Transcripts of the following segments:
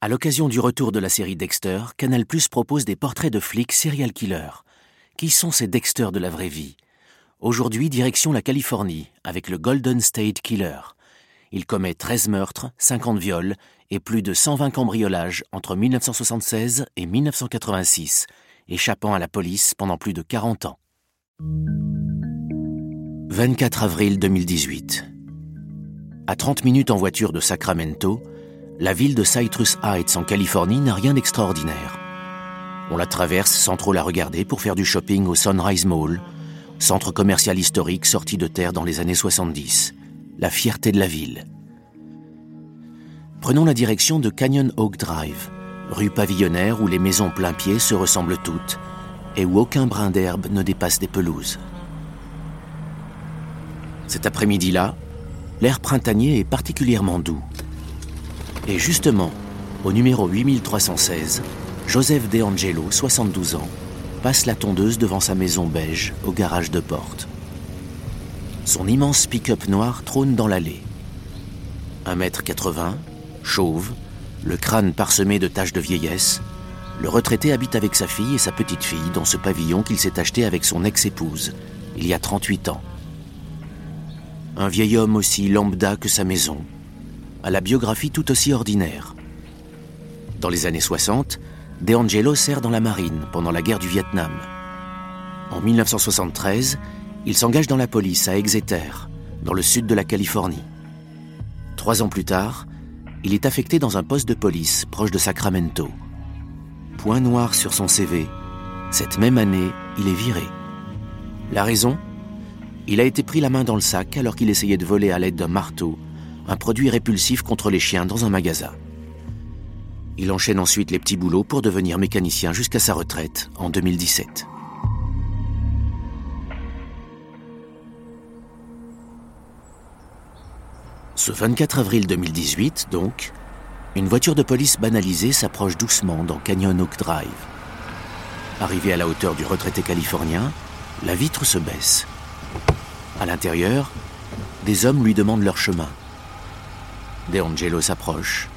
À l'occasion du retour de la série Dexter, Canal Plus propose des portraits de flics serial killers. Qui sont ces Dexter de la vraie vie? Aujourd'hui, direction la Californie, avec le Golden State Killer. Il commet 13 meurtres, 50 viols et plus de 120 cambriolages entre 1976 et 1986, échappant à la police pendant plus de 40 ans. 24 avril 2018. À 30 minutes en voiture de Sacramento, la ville de Citrus Heights en Californie n'a rien d'extraordinaire. On la traverse sans trop la regarder pour faire du shopping au Sunrise Mall, centre commercial historique sorti de terre dans les années 70, la fierté de la ville. Prenons la direction de Canyon Oak Drive, rue pavillonnaire où les maisons plein pied se ressemblent toutes et où aucun brin d'herbe ne dépasse des pelouses. Cet après-midi-là, l'air printanier est particulièrement doux. Et justement, au numéro 8316, Joseph De Angelo, 72 ans, passe la tondeuse devant sa maison beige au garage de porte. Son immense pick-up noir trône dans l'allée. 1m80, chauve, le crâne parsemé de taches de vieillesse, le retraité habite avec sa fille et sa petite fille dans ce pavillon qu'il s'est acheté avec son ex-épouse, il y a 38 ans. Un vieil homme aussi lambda que sa maison, à la biographie tout aussi ordinaire. Dans les années 60, De Angelo sert dans la marine pendant la guerre du Vietnam. En 1973, il s'engage dans la police à Exeter, dans le sud de la Californie. Trois ans plus tard, il est affecté dans un poste de police proche de Sacramento. Point noir sur son CV, cette même année, il est viré. La raison? Il a été pris la main dans le sac alors qu'il essayait de voler à l'aide d'un marteau un produit répulsif contre les chiens dans un magasin. Il enchaîne ensuite les petits boulots pour devenir mécanicien jusqu'à sa retraite en 2017. Ce 24 avril 2018, donc, une voiture de police banalisée s'approche doucement dans Canyon Oak Drive. Arrivé à la hauteur du retraité californien, la vitre se baisse. À l'intérieur, des hommes lui demandent leur chemin. De Angelo s'approche.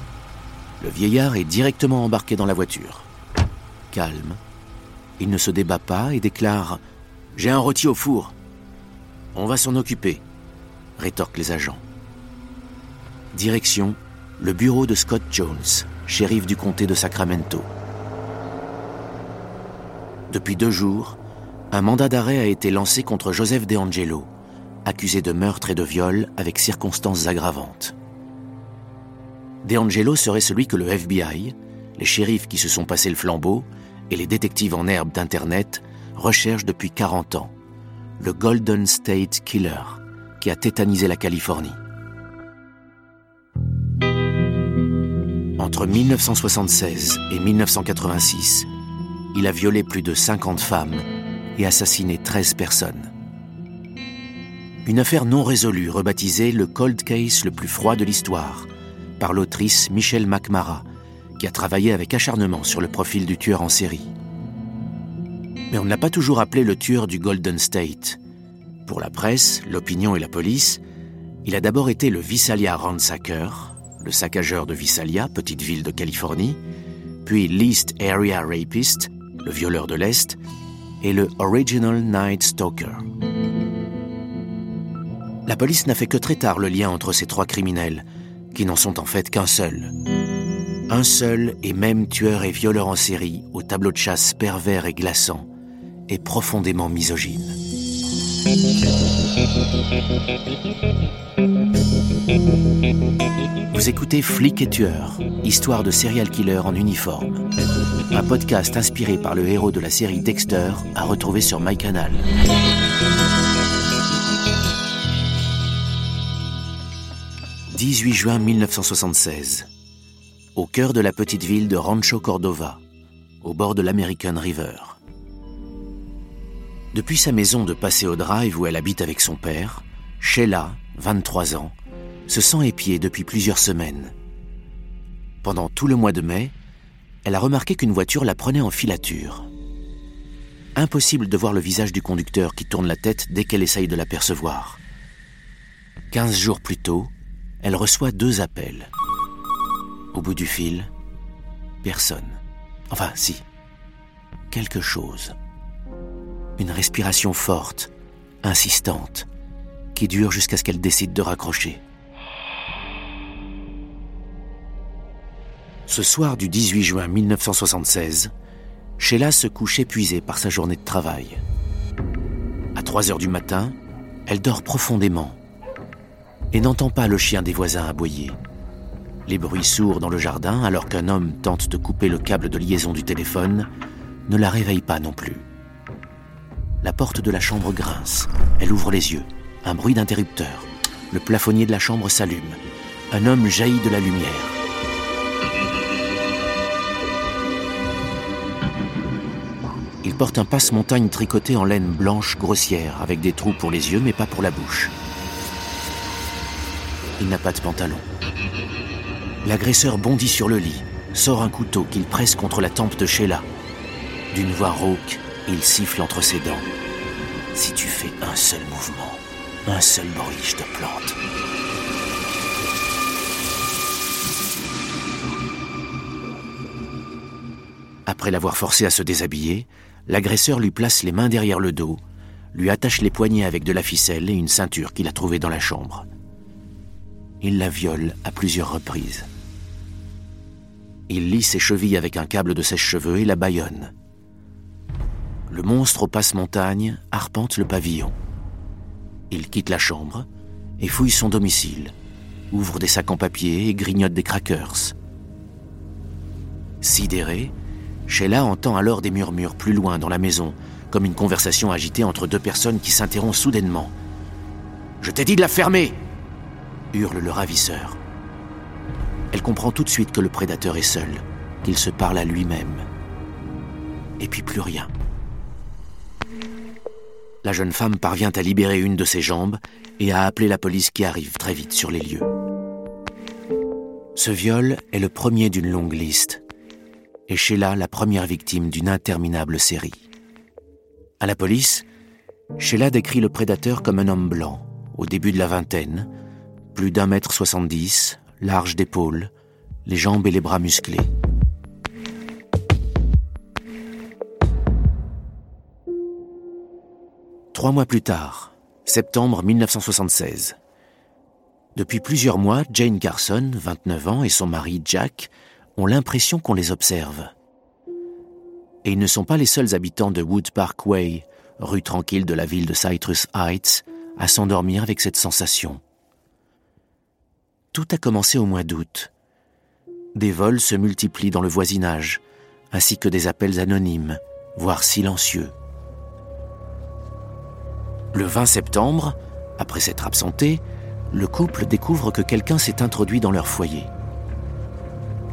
Le vieillard est directement embarqué dans la voiture. Calme. Il ne se débat pas et déclare ⁇ J'ai un rôti au four. On va s'en occuper, rétorquent les agents. Direction le bureau de Scott Jones, shérif du comté de Sacramento. Depuis deux jours, un mandat d'arrêt a été lancé contre Joseph De Angelo, accusé de meurtre et de viol avec circonstances aggravantes. De Angelo serait celui que le FBI, les shérifs qui se sont passés le flambeau et les détectives en herbe d'Internet recherchent depuis 40 ans. Le Golden State Killer, qui a tétanisé la Californie. Entre 1976 et 1986, il a violé plus de 50 femmes et assassiné 13 personnes. Une affaire non résolue rebaptisée le cold case le plus froid de l'histoire par l'autrice Michelle McMara, qui a travaillé avec acharnement sur le profil du tueur en série. Mais on ne l'a pas toujours appelé le tueur du Golden State. Pour la presse, l'opinion et la police, il a d'abord été le Visalia Ransacker, le saccageur de Visalia, petite ville de Californie, puis l'East Area Rapist, le violeur de l'Est, et le Original Night Stalker. La police n'a fait que très tard le lien entre ces trois criminels, qui n'en sont en fait qu'un seul. Un seul et même tueur et violeur en série, au tableau de chasse pervers et glaçant, et profondément misogyne. Vous écoutez Flic et Tueur, histoire de serial killer en uniforme. Un podcast inspiré par le héros de la série Dexter à retrouver sur MyCanal. 18 juin 1976. Au cœur de la petite ville de Rancho Cordova, au bord de l'American River. Depuis sa maison de Paseo Drive où elle habite avec son père, Sheila, 23 ans, se sent épiée depuis plusieurs semaines. Pendant tout le mois de mai, elle a remarqué qu'une voiture la prenait en filature. Impossible de voir le visage du conducteur qui tourne la tête dès qu'elle essaye de l'apercevoir. Quinze jours plus tôt, elle reçoit deux appels. Au bout du fil, Personne. Enfin, si. Quelque chose. Une respiration forte, insistante, qui dure jusqu'à ce qu'elle décide de raccrocher. Ce soir du 18 juin 1976, Sheila se couche épuisée par sa journée de travail. À 3 heures du matin, elle dort profondément et n'entend pas le chien des voisins aboyer. Les bruits sourds dans le jardin, alors qu'un homme tente de couper le câble de liaison du téléphone, ne la réveillent pas non plus. La porte de la chambre grince. Elle ouvre les yeux. Un bruit d'interrupteur. Le plafonnier de la chambre s'allume. Un homme jaillit de la lumière. Il porte un passe-montagne tricoté en laine blanche grossière, avec des trous pour les yeux mais pas pour la bouche. Il n'a pas de pantalon. L'agresseur bondit sur le lit, sort un couteau qu'il presse contre la tempe de Sheila. D'une voix rauque, il siffle entre ses dents. Si tu fais un seul mouvement, un seul bruit, je te plante. Après l'avoir forcé à se déshabiller, l'agresseur lui place les mains derrière le dos, lui attache les poignets avec de la ficelle et une ceinture qu'il a trouvée dans la chambre. Il la viole à plusieurs reprises. Il lie ses chevilles avec un câble de sèche-cheveux et la bâillonne. Le monstre au passe-montagne arpente le pavillon. Il quitte la chambre et fouille son domicile, ouvre des sacs en papier et grignote des crackers. Sidéré, Sheila entend alors des murmures plus loin dans la maison, comme une conversation agitée entre deux personnes qui s'interrompent soudainement. Je t'ai dit de la fermer hurle le ravisseur. Elle comprend tout de suite que le prédateur est seul, qu'il se parle à lui-même. Et puis plus rien. La jeune femme parvient à libérer une de ses jambes et à appeler la police qui arrive très vite sur les lieux. Ce viol est le premier d'une longue liste, et Sheila la première victime d'une interminable série. À la police, Sheila décrit le prédateur comme un homme blanc, au début de la vingtaine, plus d'un mètre soixante-dix, large d'épaules, les jambes et les bras musclés. Trois mois plus tard, septembre 1976. Depuis plusieurs mois, Jane Carson, 29 ans, et son mari Jack ont l'impression qu'on les observe. Et ils ne sont pas les seuls habitants de Wood Park Way, rue tranquille de la ville de Citrus Heights, à s'endormir avec cette sensation. Tout a commencé au mois d'août. Des vols se multiplient dans le voisinage, ainsi que des appels anonymes, voire silencieux. Le 20 septembre, après s'être absenté, le couple découvre que quelqu'un s'est introduit dans leur foyer.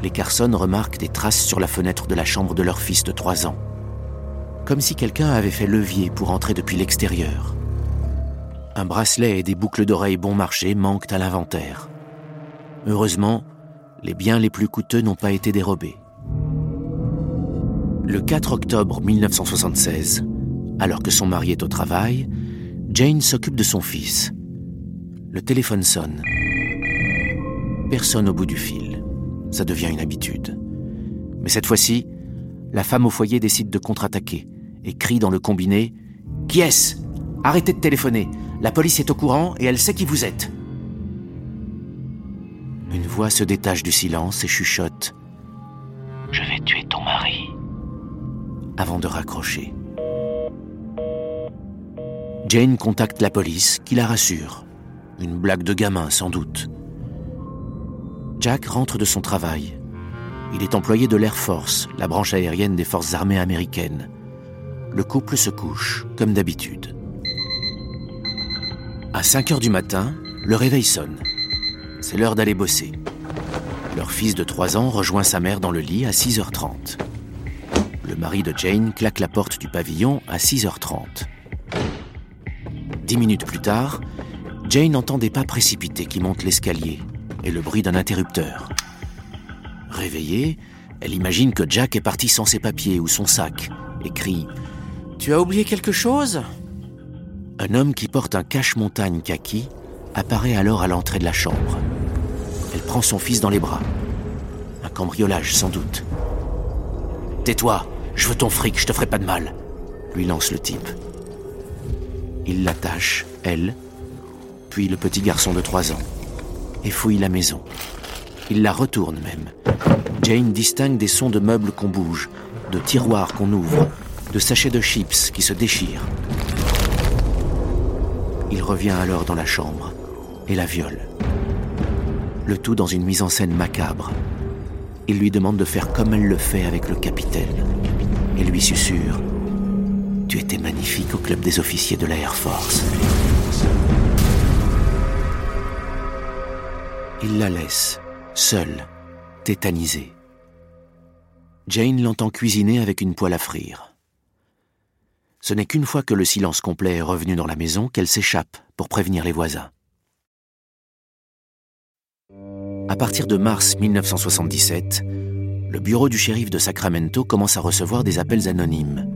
Les Carson remarquent des traces sur la fenêtre de la chambre de leur fils de 3 ans, comme si quelqu'un avait fait levier pour entrer depuis l'extérieur. Un bracelet et des boucles d'oreilles bon marché manquent à l'inventaire. Heureusement, les biens les plus coûteux n'ont pas été dérobés. Le 4 octobre 1976, alors que son mari est au travail, Jane s'occupe de son fils. Le téléphone sonne. Personne au bout du fil. Ça devient une habitude. Mais cette fois-ci, la femme au foyer décide de contre-attaquer et crie dans le combiné Qui est-ce? Arrêtez de téléphoner. La police est au courant et elle sait qui vous êtes. Une voix se détache du silence et chuchote ⁇ Je vais tuer ton mari ⁇ avant de raccrocher. Jane contacte la police, qui la rassure. Une blague de gamin, sans doute. Jack rentre de son travail. Il est employé de l'Air Force, la branche aérienne des forces armées américaines. Le couple se couche, comme d'habitude. À 5 heures du matin, le réveil sonne. C'est l'heure d'aller bosser. Leur fils de 3 ans rejoint sa mère dans le lit à 6h30. Le mari de Jane claque la porte du pavillon à 6h30. Dix minutes plus tard, Jane entend des pas précipités qui montent l'escalier et le bruit d'un interrupteur. Réveillée, elle imagine que Jack est parti sans ses papiers ou son sac et crie ⁇ Tu as oublié quelque chose ?⁇ Un homme qui porte un cache-montagne kaki apparaît alors à l'entrée de la chambre. Elle prend son fils dans les bras. Un cambriolage sans doute. Tais-toi, je veux ton fric, je te ferai pas de mal, lui lance le type. Il l'attache, elle, puis le petit garçon de 3 ans, et fouille la maison. Il la retourne même. Jane distingue des sons de meubles qu'on bouge, de tiroirs qu'on ouvre, de sachets de chips qui se déchirent. Il revient alors dans la chambre et la viole. Le tout dans une mise en scène macabre. Il lui demande de faire comme elle le fait avec le capitaine et lui susurre Tu étais magnifique au club des officiers de la Air Force. Il la laisse, seule, tétanisée. Jane l'entend cuisiner avec une poêle à frire. Ce n'est qu'une fois que le silence complet est revenu dans la maison qu'elle s'échappe pour prévenir les voisins. À partir de mars 1977, le bureau du shérif de Sacramento commence à recevoir des appels anonymes.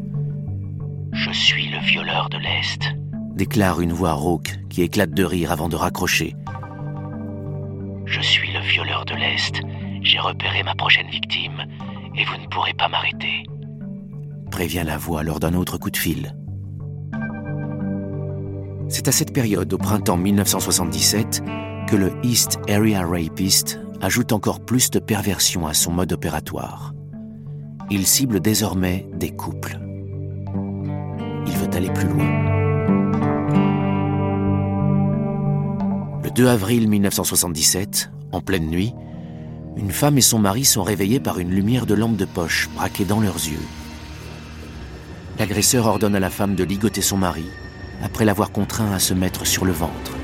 Je suis le violeur de l'Est, déclare une voix rauque qui éclate de rire avant de raccrocher. Je suis le violeur de l'Est. J'ai repéré ma prochaine victime et vous ne pourrez pas m'arrêter. Prévient la voix lors d'un autre coup de fil. C'est à cette période, au printemps 1977, que le East Area Rapist ajoute encore plus de perversion à son mode opératoire. Il cible désormais des couples. Il veut aller plus loin. Le 2 avril 1977, en pleine nuit, une femme et son mari sont réveillés par une lumière de lampe de poche braquée dans leurs yeux. L'agresseur ordonne à la femme de ligoter son mari, après l'avoir contraint à se mettre sur le ventre.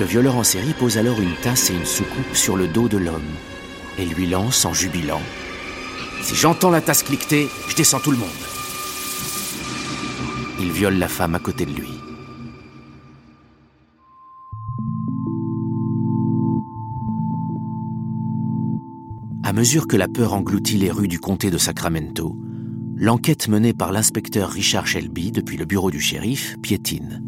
Le violeur en série pose alors une tasse et une soucoupe sur le dos de l'homme et lui lance en jubilant Si j'entends la tasse cliqueter, je descends tout le monde. Il viole la femme à côté de lui. À mesure que la peur engloutit les rues du comté de Sacramento, l'enquête menée par l'inspecteur Richard Shelby depuis le bureau du shérif piétine.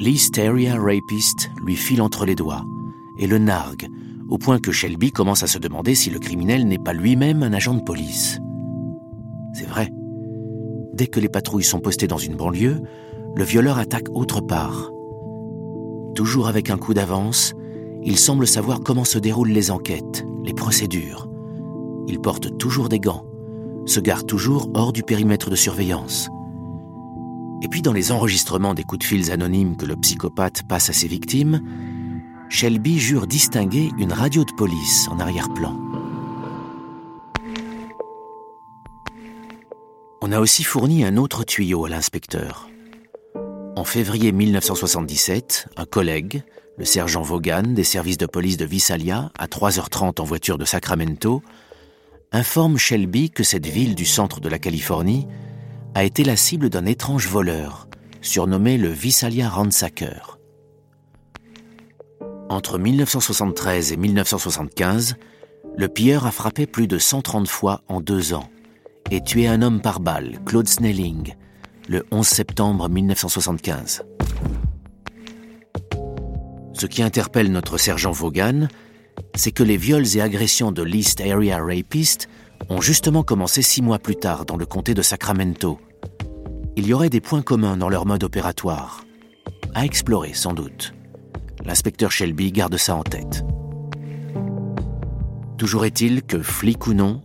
L'East Area Rapist lui file entre les doigts et le nargue, au point que Shelby commence à se demander si le criminel n'est pas lui-même un agent de police. C'est vrai. Dès que les patrouilles sont postées dans une banlieue, le violeur attaque autre part. Toujours avec un coup d'avance, il semble savoir comment se déroulent les enquêtes, les procédures. Il porte toujours des gants, se gare toujours hors du périmètre de surveillance. Et puis dans les enregistrements des coups de fils anonymes que le psychopathe passe à ses victimes, Shelby jure distinguer une radio de police en arrière-plan. On a aussi fourni un autre tuyau à l'inspecteur. En février 1977, un collègue, le sergent Vaughan des services de police de Visalia, à 3h30 en voiture de Sacramento, informe Shelby que cette ville du centre de la Californie a été la cible d'un étrange voleur, surnommé le Visalia Ransacker. Entre 1973 et 1975, le pilleur a frappé plus de 130 fois en deux ans et tué un homme par balle, Claude Snelling, le 11 septembre 1975. Ce qui interpelle notre sergent Vaughan, c'est que les viols et agressions de l'East Area Rapist ont justement commencé six mois plus tard dans le comté de Sacramento, il y aurait des points communs dans leur mode opératoire. À explorer, sans doute. L'inspecteur Shelby garde ça en tête. Toujours est-il que, flic ou non,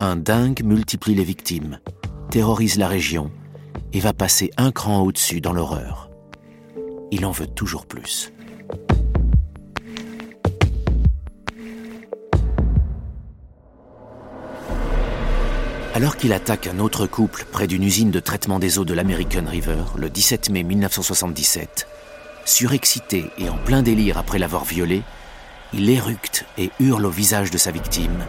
un dingue multiplie les victimes, terrorise la région et va passer un cran au-dessus dans l'horreur. Il en veut toujours plus. Alors qu'il attaque un autre couple près d'une usine de traitement des eaux de l'American River le 17 mai 1977, surexcité et en plein délire après l'avoir violé, il éructe et hurle au visage de sa victime.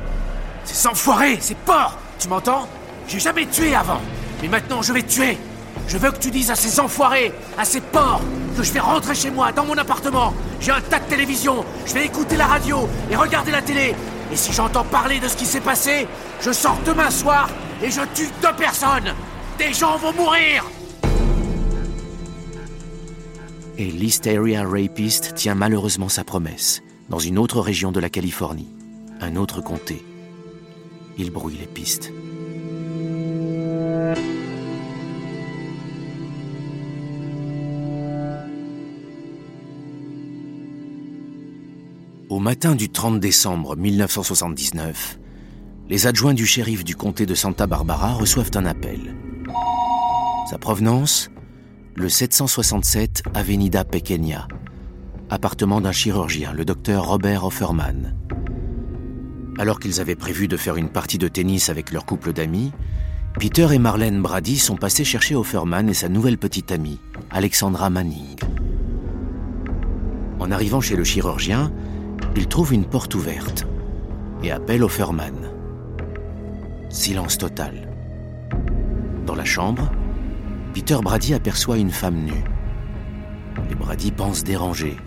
Ces enfoirés, ces porcs! Tu m'entends? J'ai jamais tué avant, mais maintenant je vais tuer. Je veux que tu dises à ces enfoirés, à ces porcs, que je vais rentrer chez moi, dans mon appartement. J'ai un tas de télévision, je vais écouter la radio et regarder la télé, et si j'entends parler de ce qui s'est passé, je sors demain soir et je tue deux personnes. Des gens vont mourir. Et l'East Area Rapist tient malheureusement sa promesse, dans une autre région de la Californie, un autre comté. il brouille les pistes. Au matin du 30 décembre 1979, les adjoints du shérif du comté de Santa Barbara reçoivent un appel. Sa provenance Le 767 Avenida Pequeña, appartement d'un chirurgien, le docteur Robert Offerman. Alors qu'ils avaient prévu de faire une partie de tennis avec leur couple d'amis, Peter et Marlène Brady sont passés chercher Offerman et sa nouvelle petite amie, Alexandra Manning. En arrivant chez le chirurgien, ils trouvent une porte ouverte et appellent Offerman. Silence total. Dans la chambre, Peter Brady aperçoit une femme nue. Les Brady pensent déranger.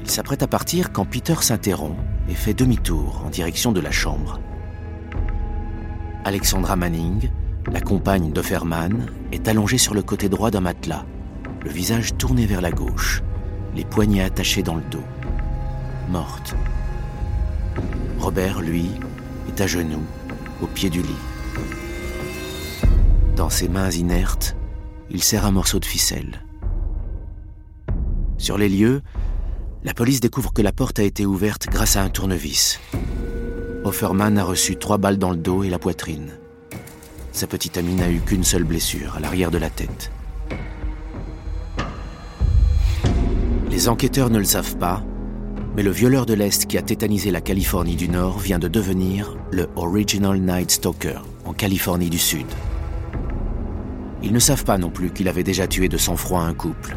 Il s'apprête à partir quand Peter s'interrompt et fait demi-tour en direction de la chambre. Alexandra Manning, la compagne d'Offerman, est allongée sur le côté droit d'un matelas, le visage tourné vers la gauche, les poignets attachés dans le dos. Morte. Robert, lui, est à genoux, au pied du lit. Dans ses mains inertes, il serre un morceau de ficelle. Sur les lieux, la police découvre que la porte a été ouverte grâce à un tournevis. Offerman a reçu trois balles dans le dos et la poitrine. Sa petite amie n'a eu qu'une seule blessure à l'arrière de la tête. Les enquêteurs ne le savent pas, mais le violeur de l'Est qui a tétanisé la Californie du Nord vient de devenir le Original Night Stalker en Californie du Sud. Ils ne savent pas non plus qu'il avait déjà tué de sang-froid un couple.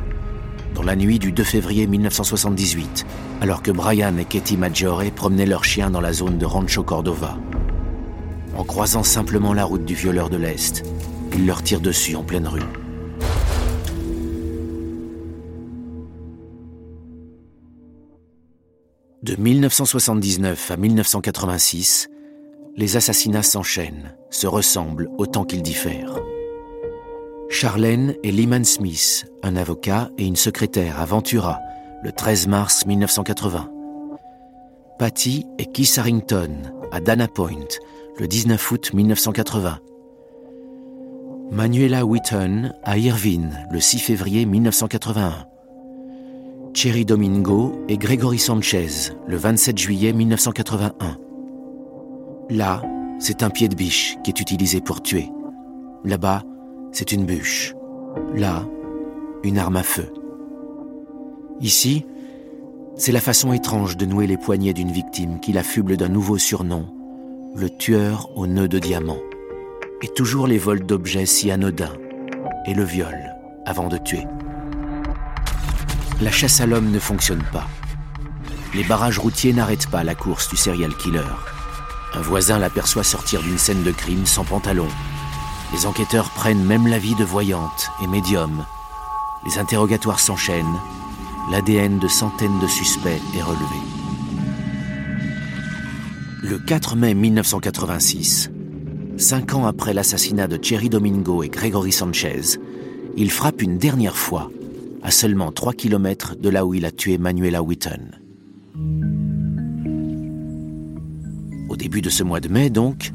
Dans la nuit du 2 février 1978, alors que Brian et Katie Maggiore promenaient leurs chiens dans la zone de Rancho Cordova. En croisant simplement la route du violeur de l'Est, il leur tire dessus en pleine rue. De 1979 à 1986, les assassinats s'enchaînent, se ressemblent autant qu'ils diffèrent. Charlène et Lyman Smith, un avocat et une secrétaire à Ventura, le 13 mars 1980. Patty et Keith Harrington, à Dana Point, le 19 août 1980. Manuela Wheaton, à Irvine, le 6 février 1981. Cherry Domingo et Gregory Sanchez, le 27 juillet 1981. Là, c'est un pied de biche qui est utilisé pour tuer. Là-bas, c'est une bûche. Là, une arme à feu. Ici, c'est la façon étrange de nouer les poignets d'une victime qui l'affuble d'un nouveau surnom, le tueur au nœud de diamant. Et toujours les vols d'objets si anodins, et le viol avant de tuer la chasse à l'homme ne fonctionne pas. Les barrages routiers n'arrêtent pas la course du serial killer. Un voisin l'aperçoit sortir d'une scène de crime sans pantalon. Les enquêteurs prennent même l'avis de voyantes et médiums. Les interrogatoires s'enchaînent. L'ADN de centaines de suspects est relevé. Le 4 mai 1986, cinq ans après l'assassinat de Thierry Domingo et Gregory Sanchez, il frappe une dernière fois à seulement 3 km de là où il a tué Manuela Wheaton. Au début de ce mois de mai, donc,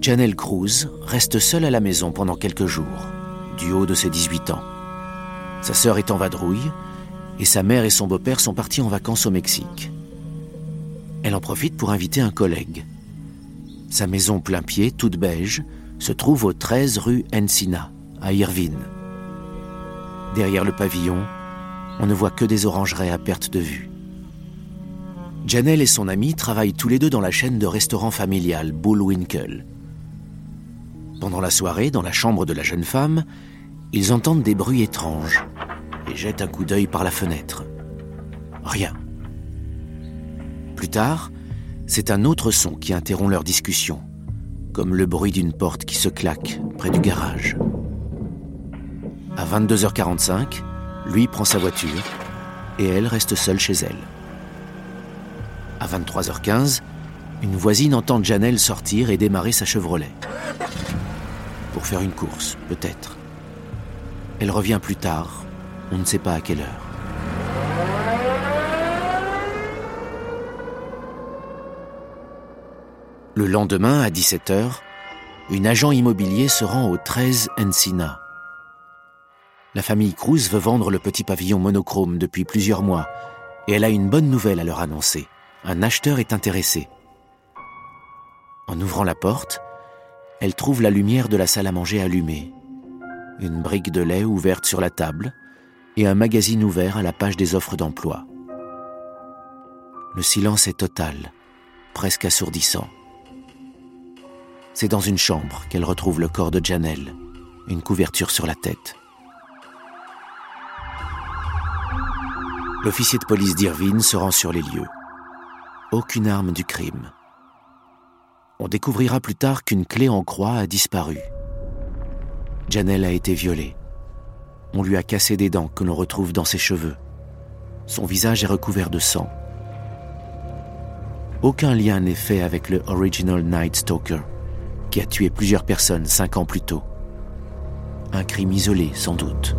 Janelle Cruz reste seule à la maison pendant quelques jours, du haut de ses 18 ans. Sa sœur est en vadrouille et sa mère et son beau-père sont partis en vacances au Mexique. Elle en profite pour inviter un collègue. Sa maison plein pied, toute beige, se trouve au 13 rue Encina, à Irvine. Derrière le pavillon, on ne voit que des orangeraies à perte de vue. Janelle et son ami travaillent tous les deux dans la chaîne de restaurants familial Bullwinkle. Pendant la soirée, dans la chambre de la jeune femme, ils entendent des bruits étranges et jettent un coup d'œil par la fenêtre. Rien. Plus tard, c'est un autre son qui interrompt leur discussion, comme le bruit d'une porte qui se claque près du garage. À 22h45, lui prend sa voiture et elle reste seule chez elle. À 23h15, une voisine entend Janelle sortir et démarrer sa Chevrolet. Pour faire une course, peut-être. Elle revient plus tard, on ne sait pas à quelle heure. Le lendemain, à 17h, une agent immobilier se rend au 13 Encina. La famille Cruz veut vendre le petit pavillon monochrome depuis plusieurs mois et elle a une bonne nouvelle à leur annoncer. Un acheteur est intéressé. En ouvrant la porte, elle trouve la lumière de la salle à manger allumée, une brique de lait ouverte sur la table et un magazine ouvert à la page des offres d'emploi. Le silence est total, presque assourdissant. C'est dans une chambre qu'elle retrouve le corps de Janelle, une couverture sur la tête. L'officier de police d'Irvine se rend sur les lieux. Aucune arme du crime. On découvrira plus tard qu'une clé en croix a disparu. Janelle a été violée. On lui a cassé des dents que l'on retrouve dans ses cheveux. Son visage est recouvert de sang. Aucun lien n'est fait avec le Original Night Stalker, qui a tué plusieurs personnes cinq ans plus tôt. Un crime isolé, sans doute.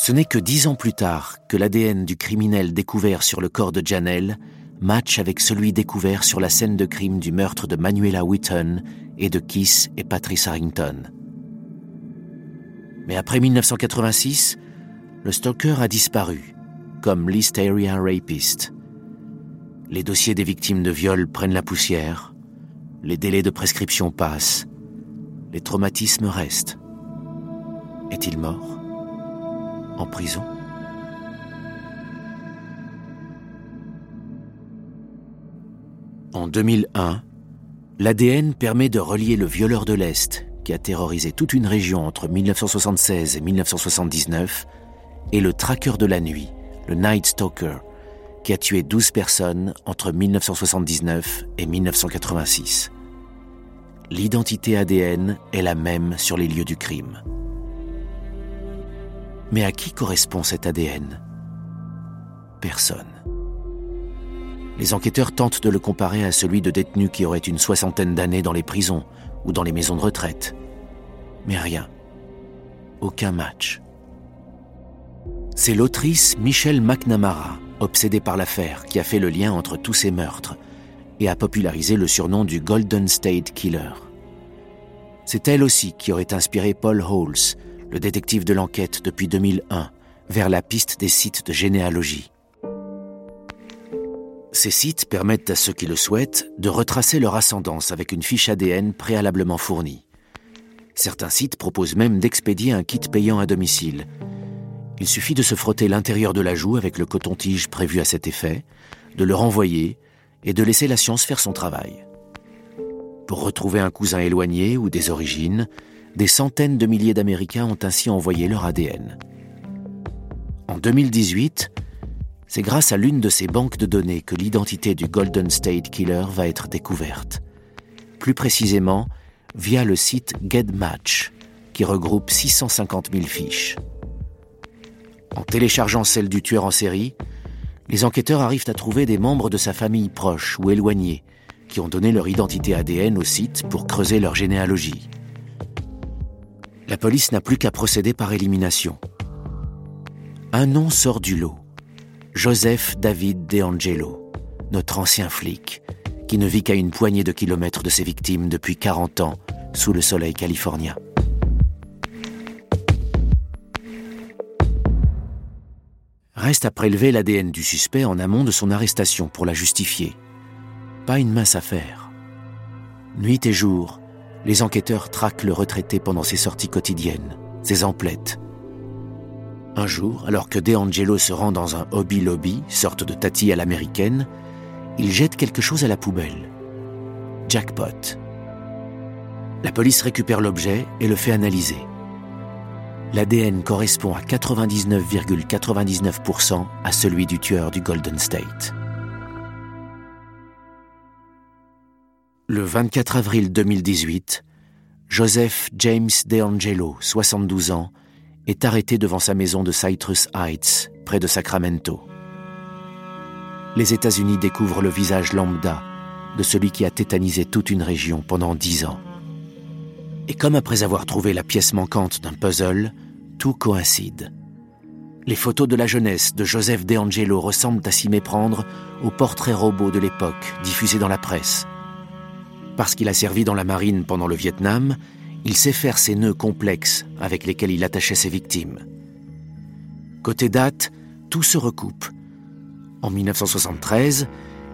Ce n'est que dix ans plus tard que l'ADN du criminel découvert sur le corps de Janelle match avec celui découvert sur la scène de crime du meurtre de Manuela Whitton et de Keith et Patrice Harrington. Mais après 1986, le stalker a disparu, comme l'East Area Rapist. Les dossiers des victimes de viol prennent la poussière, les délais de prescription passent, les traumatismes restent. Est-il mort? En prison En 2001, l'ADN permet de relier le violeur de l'Est, qui a terrorisé toute une région entre 1976 et 1979, et le traqueur de la nuit, le Night Stalker, qui a tué 12 personnes entre 1979 et 1986. L'identité ADN est la même sur les lieux du crime. Mais à qui correspond cet ADN Personne. Les enquêteurs tentent de le comparer à celui de détenus qui auraient une soixantaine d'années dans les prisons ou dans les maisons de retraite. Mais rien. Aucun match. C'est l'autrice Michelle McNamara, obsédée par l'affaire, qui a fait le lien entre tous ces meurtres et a popularisé le surnom du Golden State Killer. C'est elle aussi qui aurait inspiré Paul Holes, le détective de l'enquête depuis 2001, vers la piste des sites de généalogie. Ces sites permettent à ceux qui le souhaitent de retracer leur ascendance avec une fiche ADN préalablement fournie. Certains sites proposent même d'expédier un kit payant à domicile. Il suffit de se frotter l'intérieur de la joue avec le coton-tige prévu à cet effet, de le renvoyer et de laisser la science faire son travail. Pour retrouver un cousin éloigné ou des origines, des centaines de milliers d'Américains ont ainsi envoyé leur ADN. En 2018, c'est grâce à l'une de ces banques de données que l'identité du Golden State Killer va être découverte. Plus précisément, via le site GetMatch, qui regroupe 650 000 fiches. En téléchargeant celle du tueur en série, les enquêteurs arrivent à trouver des membres de sa famille proche ou éloignés qui ont donné leur identité ADN au site pour creuser leur généalogie. La police n'a plus qu'à procéder par élimination. Un nom sort du lot. Joseph David DeAngelo, notre ancien flic, qui ne vit qu'à une poignée de kilomètres de ses victimes depuis 40 ans sous le soleil californien. Reste à prélever l'ADN du suspect en amont de son arrestation pour la justifier. Pas une mince affaire. Nuit et jour, les enquêteurs traquent le retraité pendant ses sorties quotidiennes, ses emplettes, un jour, alors que De Angelo se rend dans un hobby lobby, sorte de tati à l'américaine, il jette quelque chose à la poubelle. Jackpot. La police récupère l'objet et le fait analyser. L'ADN correspond à 99,99% à celui du tueur du Golden State. Le 24 avril 2018, Joseph James DeAngelo, 72 ans, est arrêté devant sa maison de Citrus Heights, près de Sacramento. Les États-Unis découvrent le visage lambda de celui qui a tétanisé toute une région pendant dix ans. Et comme après avoir trouvé la pièce manquante d'un puzzle, tout coïncide. Les photos de la jeunesse de Joseph DeAngelo ressemblent à s'y méprendre aux portraits robots de l'époque diffusés dans la presse. Parce qu'il a servi dans la marine pendant le Vietnam, il sait faire ces nœuds complexes avec lesquels il attachait ses victimes. Côté date, tout se recoupe. En 1973,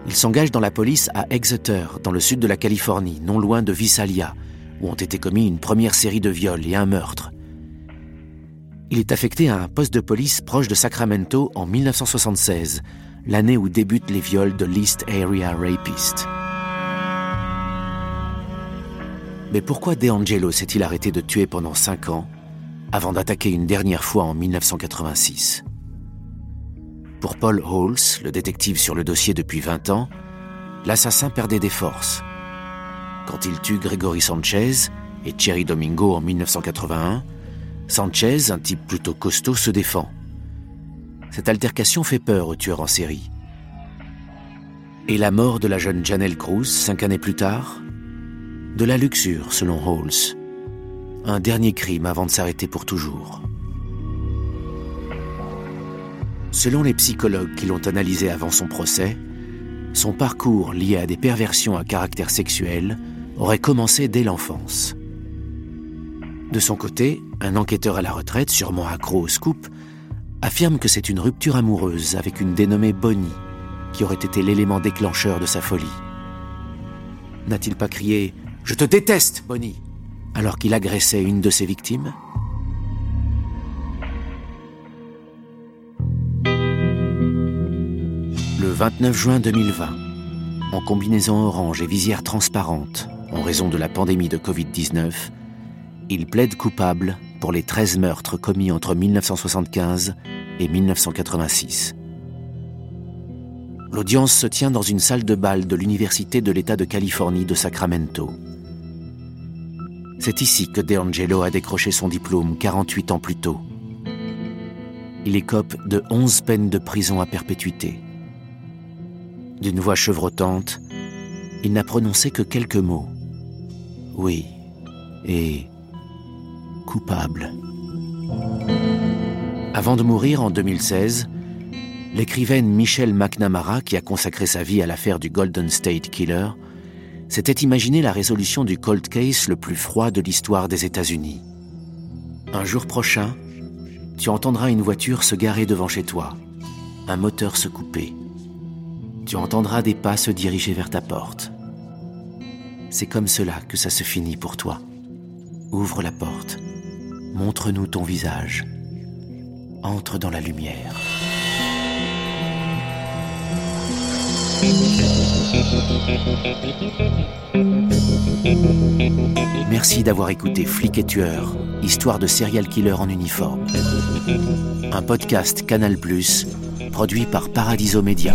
il s'engage dans la police à Exeter, dans le sud de la Californie, non loin de Visalia, où ont été commis une première série de viols et un meurtre. Il est affecté à un poste de police proche de Sacramento en 1976, l'année où débutent les viols de l'East Area Rapist. Mais pourquoi DeAngelo s'est-il arrêté de tuer pendant cinq ans avant d'attaquer une dernière fois en 1986 Pour Paul Halls, le détective sur le dossier depuis 20 ans, l'assassin perdait des forces. Quand il tue Gregory Sanchez et Thierry Domingo en 1981, Sanchez, un type plutôt costaud, se défend. Cette altercation fait peur au tueur en série. Et la mort de la jeune Janelle Cruz, cinq années plus tard De la luxure, selon Halls. Un dernier crime avant de s'arrêter pour toujours. Selon les psychologues qui l'ont analysé avant son procès, son parcours lié à des perversions à caractère sexuel aurait commencé dès l'enfance. De son côté, un enquêteur à la retraite, sûrement accro au scoop, affirme que c'est une rupture amoureuse avec une dénommée Bonnie qui aurait été l'élément déclencheur de sa folie. N'a-t-il pas crié ⁇ Je te déteste, Bonnie !⁇ alors qu'il agressait une de ses victimes Le 29 juin 2020, en combinaison orange et visière transparente, en raison de la pandémie de Covid-19, il plaide coupable pour les 13 meurtres commis entre 1975 et 1986. L'audience se tient dans une salle de bal de l'Université de l'État de Californie de Sacramento. C'est ici que DeAngelo a décroché son diplôme 48 ans plus tôt. Il écope de 11 peines de prison à perpétuité. D'une voix chevrotante, il n'a prononcé que quelques mots. Oui, et coupable. Avant de mourir en 2016, l'écrivaine Michelle McNamara, qui a consacré sa vie à l'affaire du Golden State Killer, s'était imaginé la résolution du cold case le plus froid de l'histoire des États-Unis. Un jour prochain, tu entendras une voiture se garer devant chez toi, un moteur se couper. Tu entendras des pas se diriger vers ta porte. C'est comme cela que ça se finit pour toi. Ouvre la porte. Montre-nous ton visage. Entre dans la lumière. Merci d'avoir écouté Flic et Tueur, histoire de serial killer en uniforme. Un podcast Canal+, produit par Paradiso Media.